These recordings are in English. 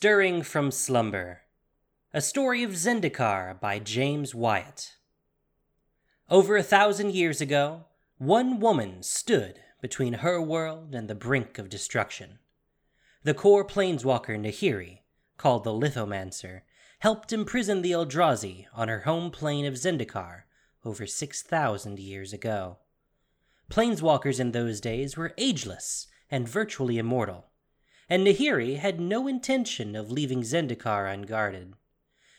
Stirring from Slumber A Story of Zendikar by James Wyatt. Over a thousand years ago, one woman stood between her world and the brink of destruction. The Kor planeswalker Nahiri, called the Lithomancer, helped imprison the Eldrazi on her home plane of Zendikar over 6,000 years ago. Planeswalkers in those days were ageless and virtually immortal, and Nahiri had no intention of leaving Zendikar unguarded.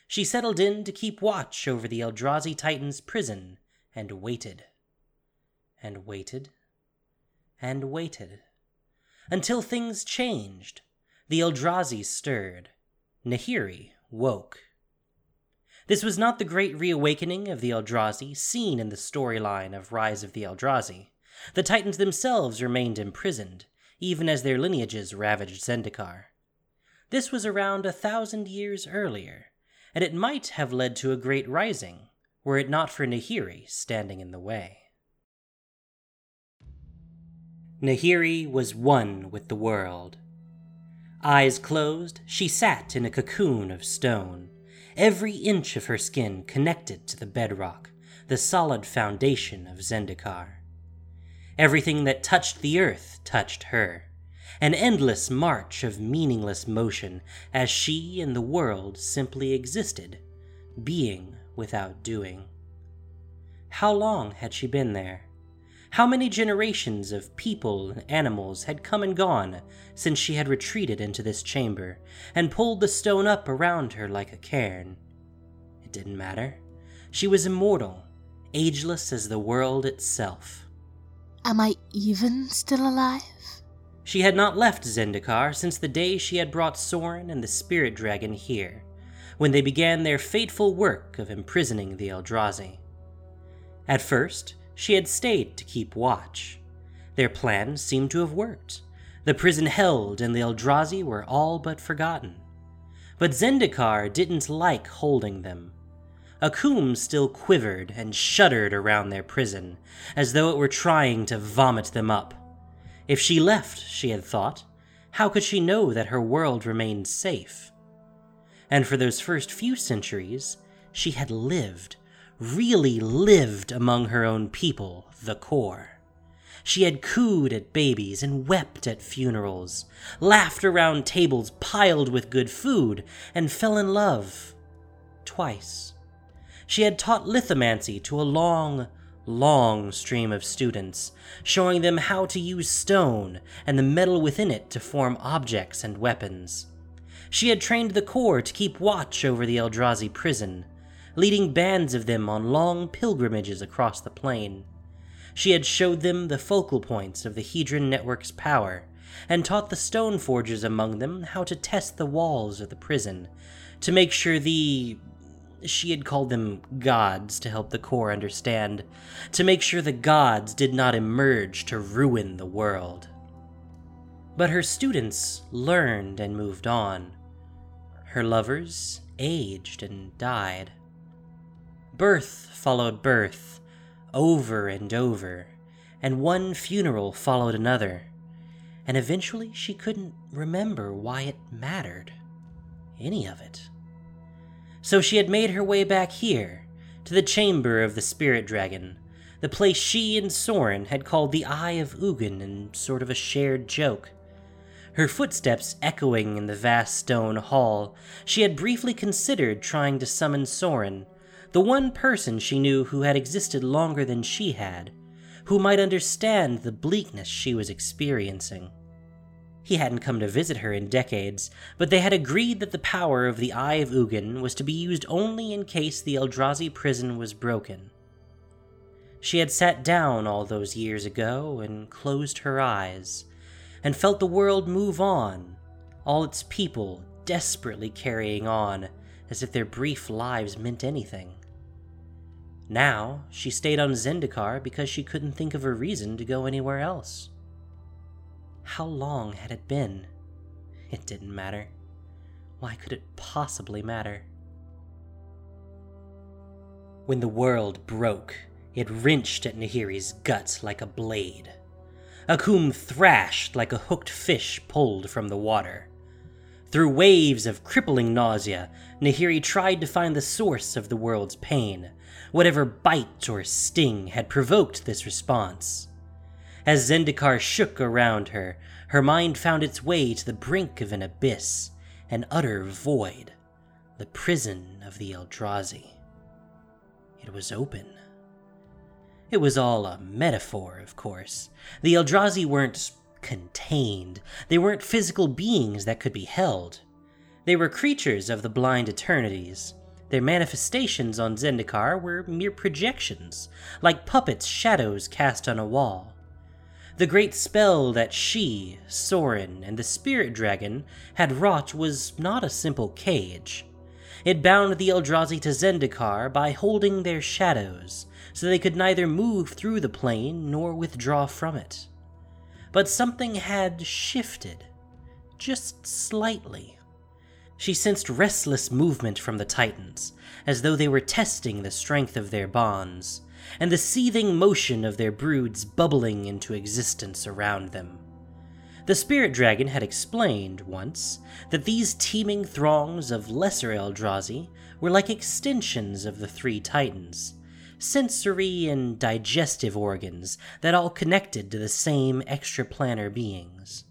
She settled in to keep watch over the Eldrazi Titan's prison and waited. And waited. And waited. Until things changed. The Eldrazi stirred. Nahiri woke. This was not the great reawakening of the Eldrazi seen in the storyline of Rise of the Eldrazi. The Titans themselves remained imprisoned, even as their lineages ravaged Zendikar. This was around a thousand years earlier, and it might have led to a great rising, were it not for Nahiri standing in the way. Nahiri was one with the world. Eyes closed, she sat in a cocoon of stone, every inch of her skin connected to the bedrock, the solid foundation of Zendikar. Everything that touched the earth touched her, an endless march of meaningless motion as she and the world simply existed, being without doing. How long had she been there? How many generations of people and animals had come and gone since she had retreated into this chamber and pulled the stone up around her like a cairn? It didn't matter. She was immortal, ageless as the world itself. Am I even still alive? She had not left Zendikar since the day she had brought Sorin and the spirit dragon here, when they began their fateful work of imprisoning the Eldrazi. At first, she had stayed to keep watch. Their plan seemed to have worked. The prison held and the Eldrazi were all but forgotten. But Zendikar didn't like holding them. Akoum still quivered and shuddered around their prison, as though it were trying to vomit them up. If she left, she had thought, how could she know that her world remained safe? And for those first few centuries, she had lived really lived among her own people, the Kor. She had cooed at babies and wept at funerals, laughed around tables piled with good food, and fell in love. Twice. She had taught lithomancy to a long, long stream of students, showing them how to use stone and the metal within it to form objects and weapons. She had trained the Kor to keep watch over the Eldrazi prison, leading bands of them on long pilgrimages across the plain. She had showed them the focal points of the Hedron network's power, and taught the stone forgers among them how to test the walls of the prison, to make sure the. She had called them gods to help the Kor understand, to make sure the gods did not emerge to ruin the world. But her students learned and moved on. Her lovers aged and died. Birth followed birth, over and over, and one funeral followed another, and eventually she couldn't remember why it mattered. Any of it. So she had made her way back here, to the chamber of the spirit dragon, the place she and Sorin had called the Eye of Ugin in sort of a shared joke. Her footsteps echoing in the vast stone hall, she had briefly considered trying to summon Sorin, the one person she knew who had existed longer than she had, who might understand the bleakness she was experiencing. He hadn't come to visit her in decades, but they had agreed that the power of the Eye of Ugin was to be used only in case the Eldrazi prison was broken. She had sat down all those years ago and closed her eyes, and felt the world move on, all its people desperately carrying on as if their brief lives meant anything. Now, she stayed on Zendikar because she couldn't think of a reason to go anywhere else. How long had it been? It didn't matter. Why could it possibly matter? When the world broke, it wrenched at Nahiri's gut like a blade. Akoum thrashed like a hooked fish pulled from the water. Through waves of crippling nausea, Nahiri tried to find the source of the world's pain, whatever bite or sting had provoked this response. As Zendikar shook around her, her mind found its way to the brink of an abyss, an utter void, the prison of the Eldrazi. It was open. It was all a metaphor, of course. The Eldrazi weren't contained, they weren't physical beings that could be held. They were creatures of the blind eternities. Their manifestations on Zendikar were mere projections, like puppets' shadows cast on a wall. The great spell that she, Sorin, and the spirit dragon had wrought was not a simple cage. It bound the Eldrazi to Zendikar by holding their shadows, so they could neither move through the plane nor withdraw from it. But something had shifted, just slightly. She sensed restless movement from the Titans, as though they were testing the strength of their bonds, and the seething motion of their broods bubbling into existence around them. The spirit dragon had explained, once, that these teeming throngs of lesser Eldrazi were like extensions of the three Titans, sensory and digestive organs that all connected to the same extraplanar beings.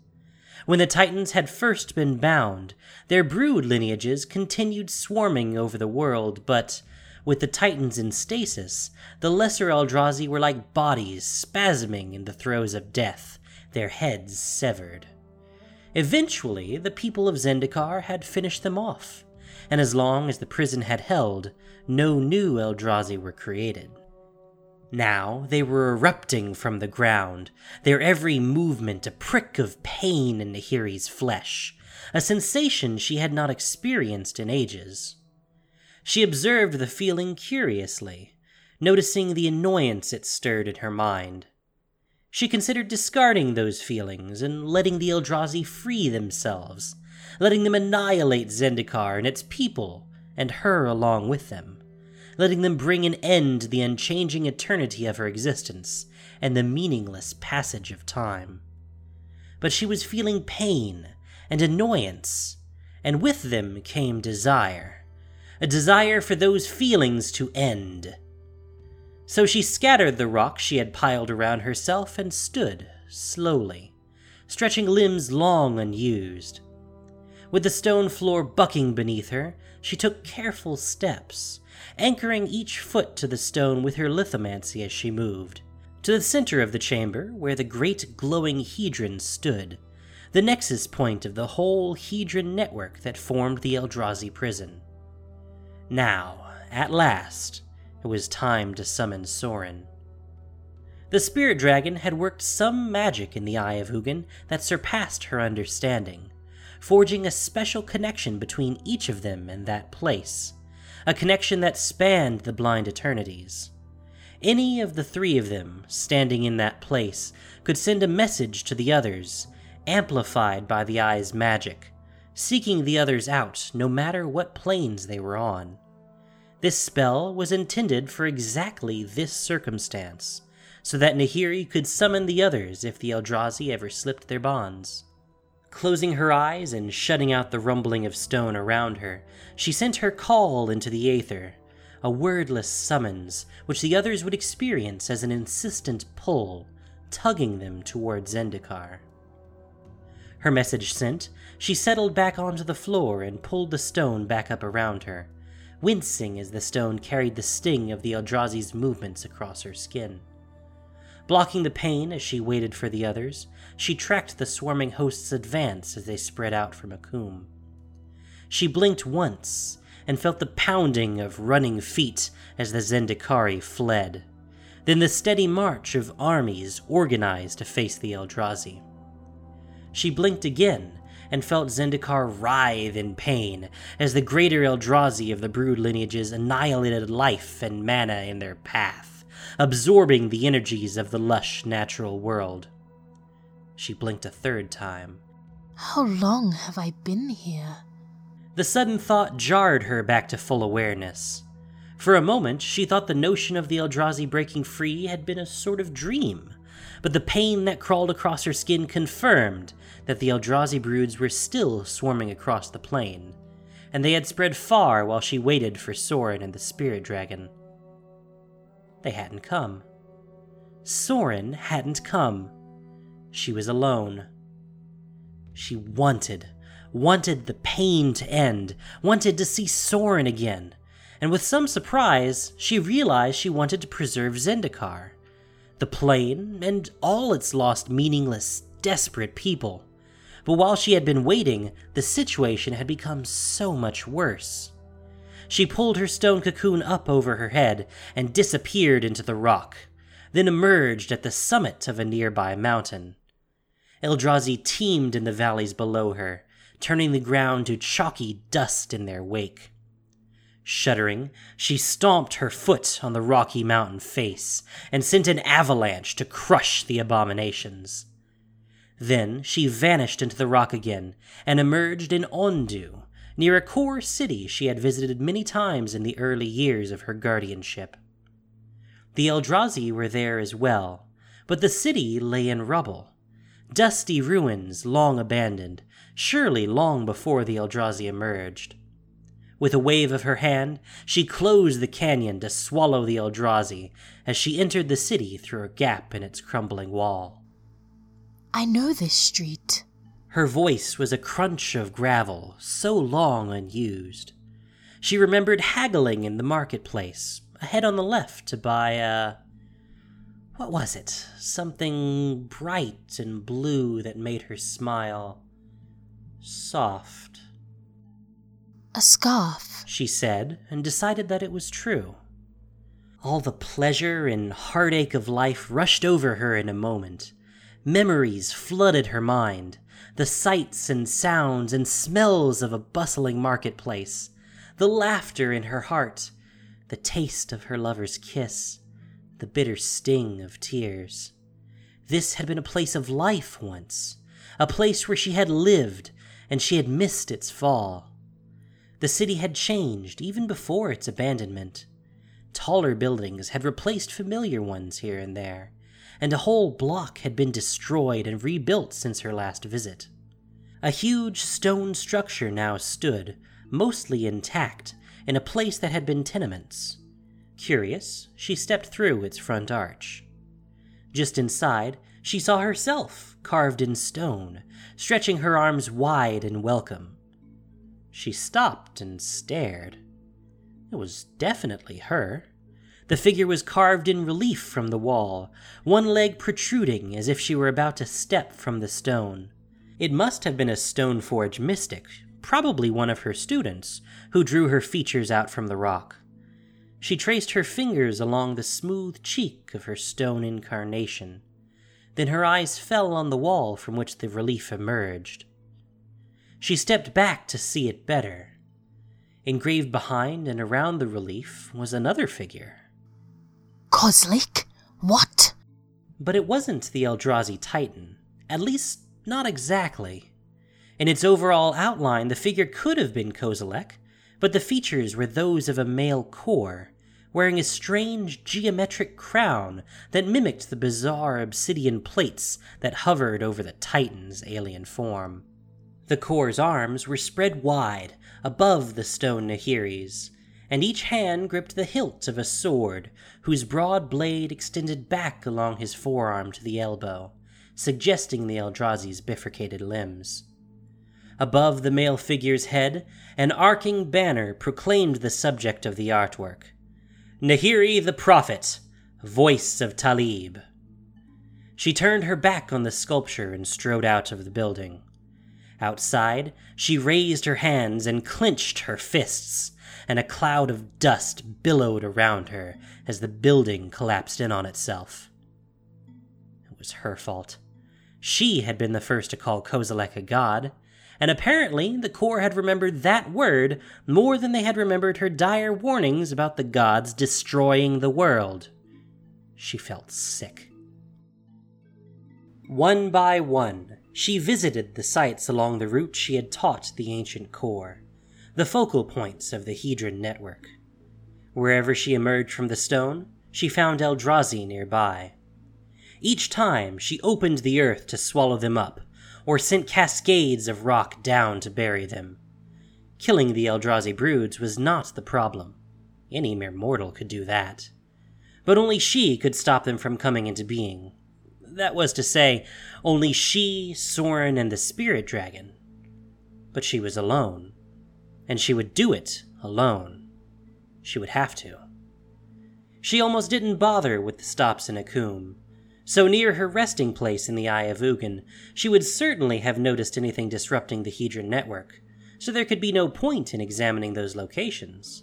When the Titans had first been bound, their brood lineages continued swarming over the world, but with the Titans in stasis, the lesser Eldrazi were like bodies spasming in the throes of death, their heads severed. Eventually, the people of Zendikar had finished them off, and as long as the prison had held, no new Eldrazi were created. Now they were erupting from the ground, their every movement a prick of pain in Nahiri's flesh, a sensation she had not experienced in ages. She observed the feeling curiously, noticing the annoyance it stirred in her mind. She considered discarding those feelings and letting the Eldrazi free themselves, letting them annihilate Zendikar and its people, and her along with them, letting them bring an end to the unchanging eternity of her existence and the meaningless passage of time. But she was feeling pain and annoyance, and with them came desire a desire for those feelings to end so she scattered the rocks she had piled around herself and stood, slowly, stretching limbs long unused. With the stone floor bucking beneath her, she took careful steps, anchoring each foot to the stone with her lithomancy as she moved, to the center of the chamber where the great glowing hedron stood, the nexus point of the whole hedron network that formed the Eldrazi prison. Now, at last, it was time to summon Sorin. The spirit dragon had worked some magic in the eye of Ugin that surpassed her understanding, forging a special connection between each of them and that place, a connection that spanned the blind eternities. Any of the three of them standing in that place could send a message to the others, amplified by the eye's magic, seeking the others out no matter what planes they were on. This spell was intended for exactly this circumstance, so that Nahiri could summon the others if the Eldrazi ever slipped their bonds. Closing her eyes and shutting out the rumbling of stone around her, she sent her call into the aether, a wordless summons which the others would experience as an insistent pull, tugging them toward Zendikar. Her message sent, she settled back onto the floor and pulled the stone back up around her, wincing as the stone carried the sting of the Eldrazi's movements across her skin. Blocking the pain as she waited for the others, she tracked the swarming host's advance as they spread out from Akoum. She blinked once and felt the pounding of running feet as the Zendikari fled, then the steady march of armies organized to face the Eldrazi. She blinked again and felt Zendikar writhe in pain as the greater Eldrazi of the brood lineages annihilated life and mana in their path, absorbing the energies of the lush natural world. She blinked a third time. How long have I been here? The sudden thought jarred her back to full awareness. For a moment, she thought the notion of the Eldrazi breaking free had been a sort of dream, but the pain that crawled across her skin confirmed that the Eldrazi broods were still swarming across the plain, and they had spread far while she waited for Sorin and the spirit dragon. They hadn't come. Sorin hadn't come. She was alone. She wanted, wanted the pain to end, wanted to see Sorin again, and with some surprise, she realized she wanted to preserve Zendikar, the plane, and all its lost meaningless, desperate people. But while she had been waiting, the situation had become so much worse. She pulled her stone cocoon up over her head and disappeared into the rock, then emerged at the summit of a nearby mountain. Eldrazi teemed in the valleys below her, turning the ground to chalky dust in their wake. Shuddering, she stomped her foot on the rocky mountain face and sent an avalanche to crush the abominations. Then she vanished into the rock again and emerged in Ondu, near a Kor city she had visited many times in the early years of her guardianship. The Eldrazi were there as well, but the city lay in rubble. Dusty ruins long abandoned, surely long before the Eldrazi emerged. With a wave of her hand, she closed the canyon to swallow the Eldrazi as she entered the city through a gap in its crumbling wall. I know this street. Her voice was a crunch of gravel, so long unused. She remembered haggling in the marketplace, ahead on the left to buy a. What was it? Something bright and blue that made her smile. Soft. A scarf. She said, and decided that it was true. All the pleasure and heartache of life rushed over her in a moment. Memories flooded her mind the sights and sounds and smells of a bustling marketplace, the laughter in her heart, the taste of her lover's kiss, the bitter sting of tears. This had been a place of life once, a place where she had lived, and she had missed its fall. The city had changed even before its abandonment. Taller buildings had replaced familiar ones here and there, and a whole block had been destroyed and rebuilt since her last visit. A huge stone structure now stood, mostly intact, in a place that had been tenements. Curious, she stepped through its front arch. Just inside, she saw herself carved in stone, stretching her arms wide in welcome. She stopped and stared. It was definitely her. The figure was carved in relief from the wall, one leg protruding as if she were about to step from the stone. It must have been a Stoneforge mystic, probably one of her students, who drew her features out from the rock. She traced her fingers along the smooth cheek of her stone incarnation. Then her eyes fell on the wall from which the relief emerged. She stepped back to see it better. Engraved behind and around the relief was another figure. Kozilek? What? But it wasn't the Eldrazi Titan, at least not exactly. In its overall outline, the figure could have been Kozilek, but the features were those of a male Kor, wearing a strange geometric crown that mimicked the bizarre obsidian plates that hovered over the Titan's alien form. The Kor's arms were spread wide above the stone Nahiris, and each hand gripped the hilt of a sword whose broad blade extended back along his forearm to the elbow, suggesting the Eldrazi's bifurcated limbs. Above the male figure's head, an arcing banner proclaimed the subject of the artwork Nahiri the Prophet, Voice of Talib. She turned her back on the sculpture and strode out of the building. Outside, she raised her hands and clenched her fists, and a cloud of dust billowed around her as the building collapsed in on itself. It was her fault. She had been the first to call Kozilek a god, and apparently the Kor had remembered that word more than they had remembered her dire warnings about the gods destroying the world. She felt sick. One by one, she visited the sites along the route she had taught the ancient Kor, the focal points of the Hedron network. Wherever she emerged from the stone, she found Eldrazi nearby. Each time she opened the earth to swallow them up, or sent cascades of rock down to bury them. Killing the Eldrazi broods was not the problem. Any mere mortal could do that. But only she could stop them from coming into being. That was to say, only she, Sorin, and the spirit dragon. But she was alone. And she would do it alone. She would have to. She almost didn't bother with the stops in Akoum. So near her resting place in the Eye of Ugin, she would certainly have noticed anything disrupting the Hedron network, so there could be no point in examining those locations.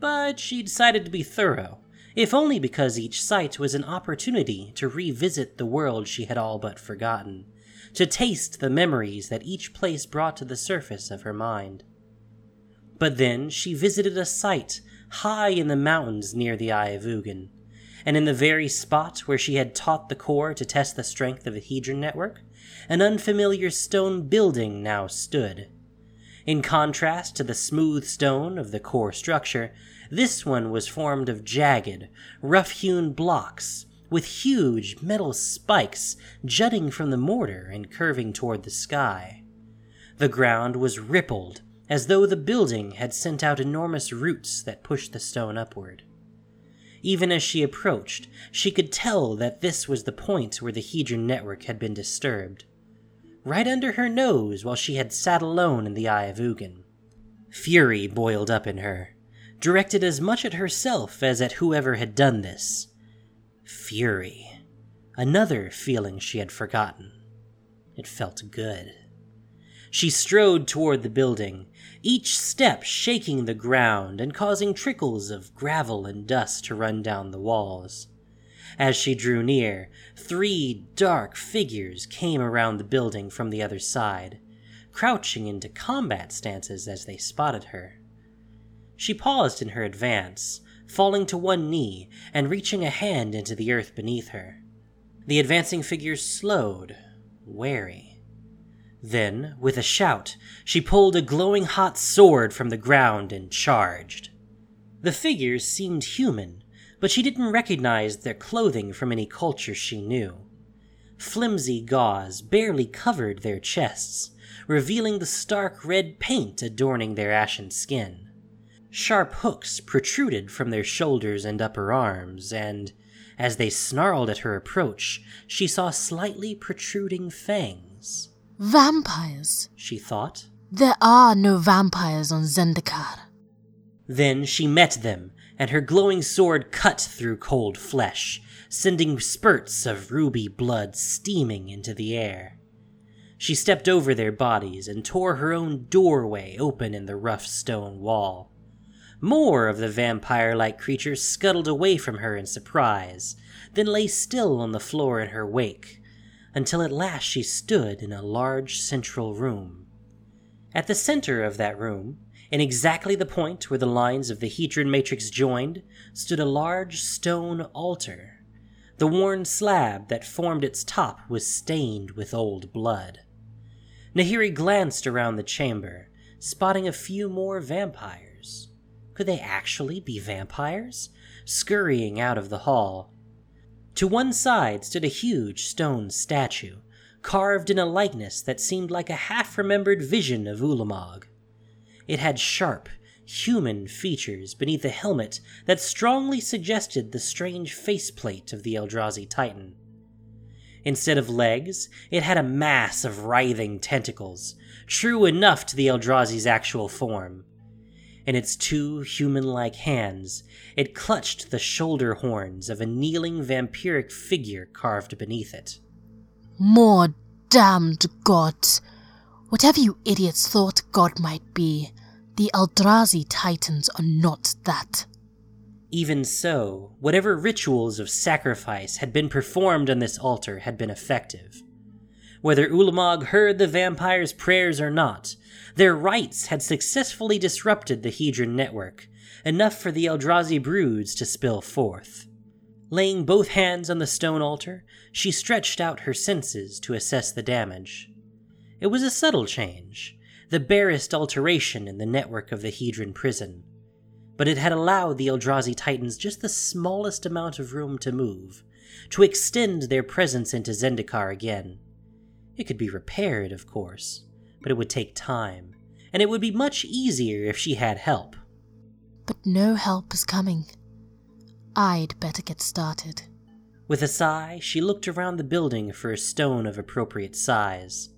But she decided to be thorough, if only because each site was an opportunity to revisit the world she had all but forgotten, to taste the memories that each place brought to the surface of her mind. But then she visited a site high in the mountains near the Eye of Ugin, and in the very spot where she had taught the Kor to test the strength of the Hedron network, an unfamiliar stone building now stood. In contrast to the smooth stone of the Kor structure, this one was formed of jagged, rough hewn blocks, with huge metal spikes jutting from the mortar and curving toward the sky. The ground was rippled, as though the building had sent out enormous roots that pushed the stone upward. Even as she approached, she could tell that this was the point where the Hedron network had been disturbed. Right under her nose while she had sat alone in the Eye of Ugin. Fury boiled up in her, directed as much at herself as at whoever had done this. Fury. Another feeling she had forgotten. It felt good. She strode toward the building, each step shaking the ground and causing trickles of gravel and dust to run down the walls. As she drew near, three dark figures came around the building from the other side, crouching into combat stances as they spotted her. She paused in her advance, falling to one knee and reaching a hand into the earth beneath her. The advancing figures slowed, wary. Then, with a shout, she pulled a glowing hot sword from the ground and charged. The figures seemed human, but she didn't recognize their clothing from any culture she knew. Flimsy gauze barely covered their chests, revealing the stark red paint adorning their ashen skin. Sharp hooks protruded from their shoulders and upper arms, and, as they snarled at her approach, she saw slightly protruding fangs. Vampires, she thought. There are no vampires on Zendikar. Then she met them, and her glowing sword cut through cold flesh, sending spurts of ruby blood steaming into the air. She stepped over their bodies and tore her own doorway open in the rough stone wall. More of the vampire like creatures scuttled away from her in surprise, then lay still on the floor in her wake, until at last she stood in a large central room. At the center of that room, in exactly the point where the lines of the Hedron matrix joined, stood a large stone altar. The worn slab that formed its top was stained with old blood. Nahiri glanced around the chamber, spotting a few more vampires. Could they actually be vampires? Scurrying out of the hall. To one side stood a huge stone statue, carved in a likeness that seemed like a half remembered vision of Ulamog. It had sharp, human features beneath a helmet that strongly suggested the strange faceplate of the Eldrazi Titan. Instead of legs, it had a mass of writhing tentacles, true enough to the Eldrazi's actual form. In its two human like hands, it clutched the shoulder horns of a kneeling vampiric figure carved beneath it. More damned gods! Whatever you idiots thought God might be, the Eldrazi Titans are not that. Even so, whatever rituals of sacrifice had been performed on this altar had been effective. Whether Ulamog heard the vampire's prayers or not, their rites had successfully disrupted the Hedron network, enough for the Eldrazi broods to spill forth. Laying both hands on the stone altar, she stretched out her senses to assess the damage. It was a subtle change, the barest alteration in the network of the Hedron prison, but it had allowed the Eldrazi Titans just the smallest amount of room to move, to extend their presence into Zendikar again. It could be repaired, of course, but it would take time, and it would be much easier if she had help. But no help is coming. I'd better get started. With a sigh, she looked around the building for a stone of appropriate size.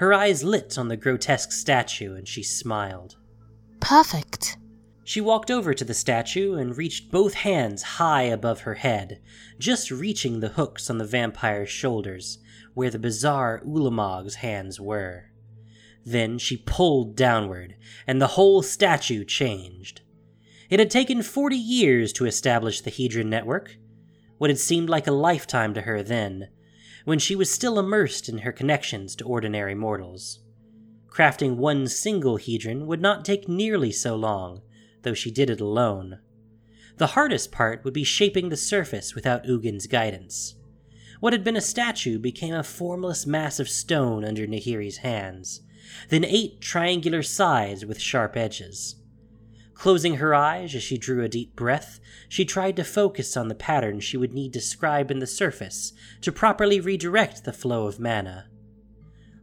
Her eyes lit on the grotesque statue and she smiled. Perfect. She walked over to the statue and reached both hands high above her head, just reaching the hooks on the vampire's shoulders, where the bizarre Ulamog's hands were. Then she pulled downward, and the whole statue changed. It had taken 40 years to establish the Hedron network, what had seemed like a lifetime to her then, when she was still immersed in her connections to ordinary mortals. Crafting one single Hedron would not take nearly so long, though she did it alone. The hardest part would be shaping the surface without Ugin's guidance. What had been a statue became a formless mass of stone under Nahiri's hands, then eight triangular sides with sharp edges. Closing her eyes as she drew a deep breath, she tried to focus on the pattern she would need to scribe in the surface to properly redirect the flow of mana.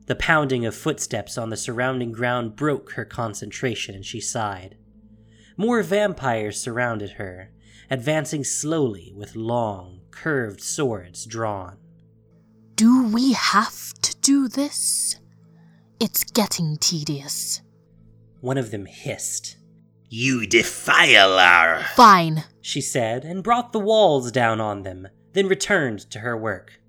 The pounding of footsteps on the surrounding ground broke her concentration and she sighed. More vampires surrounded her, advancing slowly with long, curved swords drawn. Do we have to do this? It's getting tedious. One of them hissed, you defile our. Fine, she said, and brought the walls down on them, then returned to her work.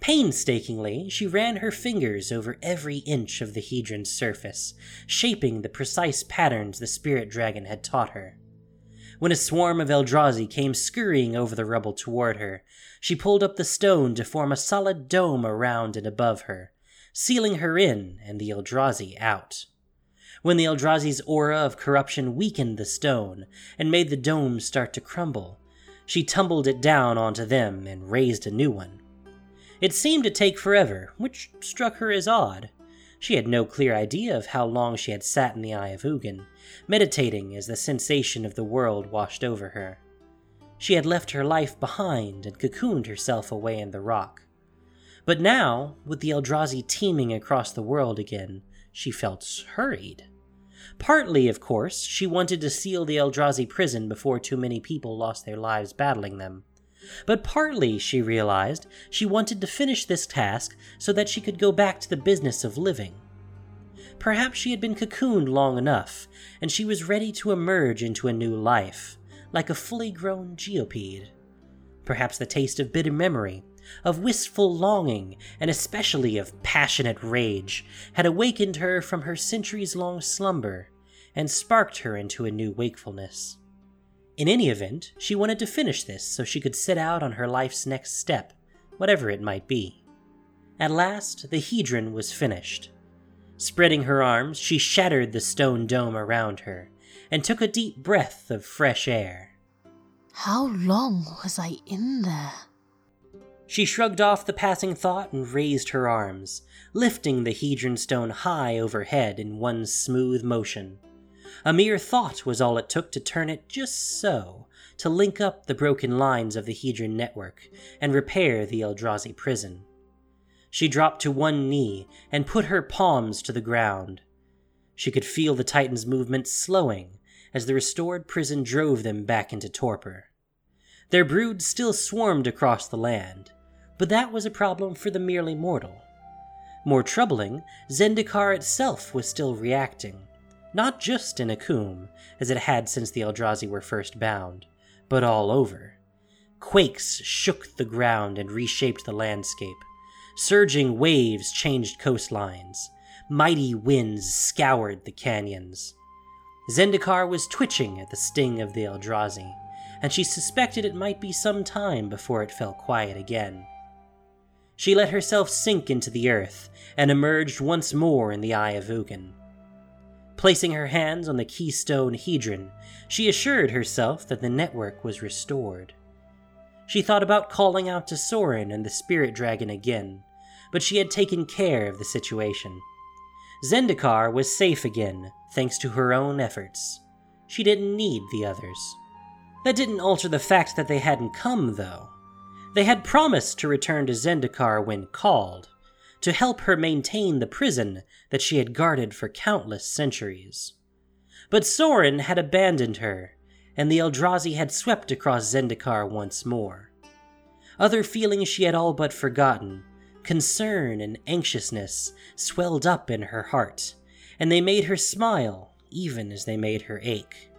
Painstakingly, she ran her fingers over every inch of the Hedron's surface, shaping the precise patterns the spirit dragon had taught her. When a swarm of Eldrazi came scurrying over the rubble toward her, she pulled up the stone to form a solid dome around and above her, sealing her in and the Eldrazi out when the Eldrazi's aura of corruption weakened the stone and made the dome start to crumble. She tumbled it down onto them and raised a new one. It seemed to take forever, which struck her as odd. She had no clear idea of how long she had sat in the Eye of Ugin, meditating as the sensation of the world washed over her. She had left her life behind and cocooned herself away in the rock. But now, with the Eldrazi teeming across the world again, she felt hurried. Partly, of course, she wanted to seal the Eldrazi prison before too many people lost their lives battling them. But partly, she realized, she wanted to finish this task so that she could go back to the business of living. Perhaps she had been cocooned long enough, and she was ready to emerge into a new life, like a fully grown geopede. Perhaps the taste of bitter memory of wistful longing, and especially of passionate rage, had awakened her from her centuries long slumber and sparked her into a new wakefulness. In any event, she wanted to finish this so she could set out on her life's next step, whatever it might be. At last, the Hedron was finished. Spreading her arms, she shattered the stone dome around her and took a deep breath of fresh air. How long was I in there? She shrugged off the passing thought and raised her arms, lifting the Hedron stone high overhead in one smooth motion. A mere thought was all it took to turn it just so, to link up the broken lines of the Hedron network and repair the Eldrazi prison. She dropped to one knee and put her palms to the ground. She could feel the Titan's movements slowing as the restored prison drove them back into torpor. Their brood still swarmed across the land, but that was a problem for the merely mortal. More troubling, Zendikar itself was still reacting, not just in Akoum, as it had since the Eldrazi were first bound, but all over. Quakes shook the ground and reshaped the landscape. Surging waves changed coastlines. Mighty winds scoured the canyons. Zendikar was twitching at the sting of the Eldrazi, and she suspected it might be some time before it fell quiet again. She let herself sink into the earth and emerged once more in the Eye of Ugin. Placing her hands on the keystone Hedron, she assured herself that the network was restored. She thought about calling out to Sorin and the Spirit Dragon again, but she had taken care of the situation. Zendikar was safe again, thanks to her own efforts. She didn't need the others. That didn't alter the fact that they hadn't come, though. They had promised to return to Zendikar when called, to help her maintain the prison that she had guarded for countless centuries. But Sorin had abandoned her, and the Eldrazi had swept across Zendikar once more. Other feelings she had all but forgotten, concern and anxiousness, swelled up in her heart, and they made her smile even as they made her ache.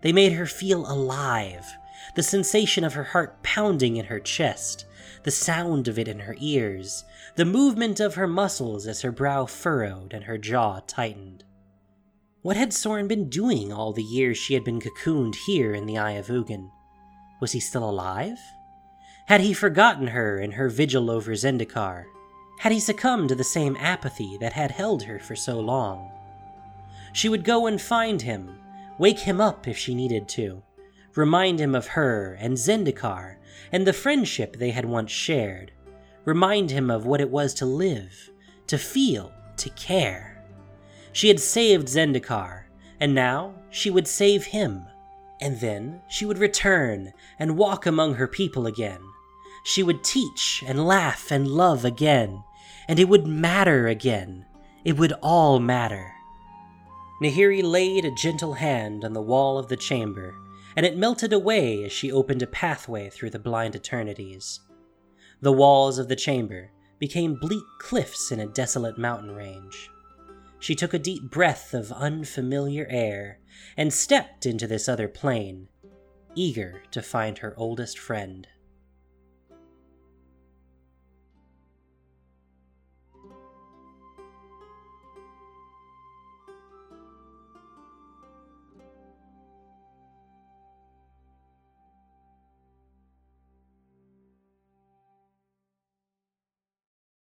They made her feel alive, the sensation of her heart pounding in her chest, the sound of it in her ears, the movement of her muscles as her brow furrowed and her jaw tightened. What had Sorin been doing all the years she had been cocooned here in the Eye of Ugin? Was he still alive? Had he forgotten her in her vigil over Zendikar? Had he succumbed to the same apathy that had held her for so long? She would go and find him, wake him up if she needed to, remind him of her and Zendikar and the friendship they had once shared, remind him of what it was to live, to feel, to care. She had saved Zendikar, and now she would save him. And then she would return and walk among her people again. She would teach and laugh and love again, and it would matter again. It would all matter. Nahiri laid a gentle hand on the wall of the chamber, and it melted away as she opened a pathway through the blind eternities. The walls of the chamber became bleak cliffs in a desolate mountain range. She took a deep breath of unfamiliar air and stepped into this other plane, eager to find her oldest friend.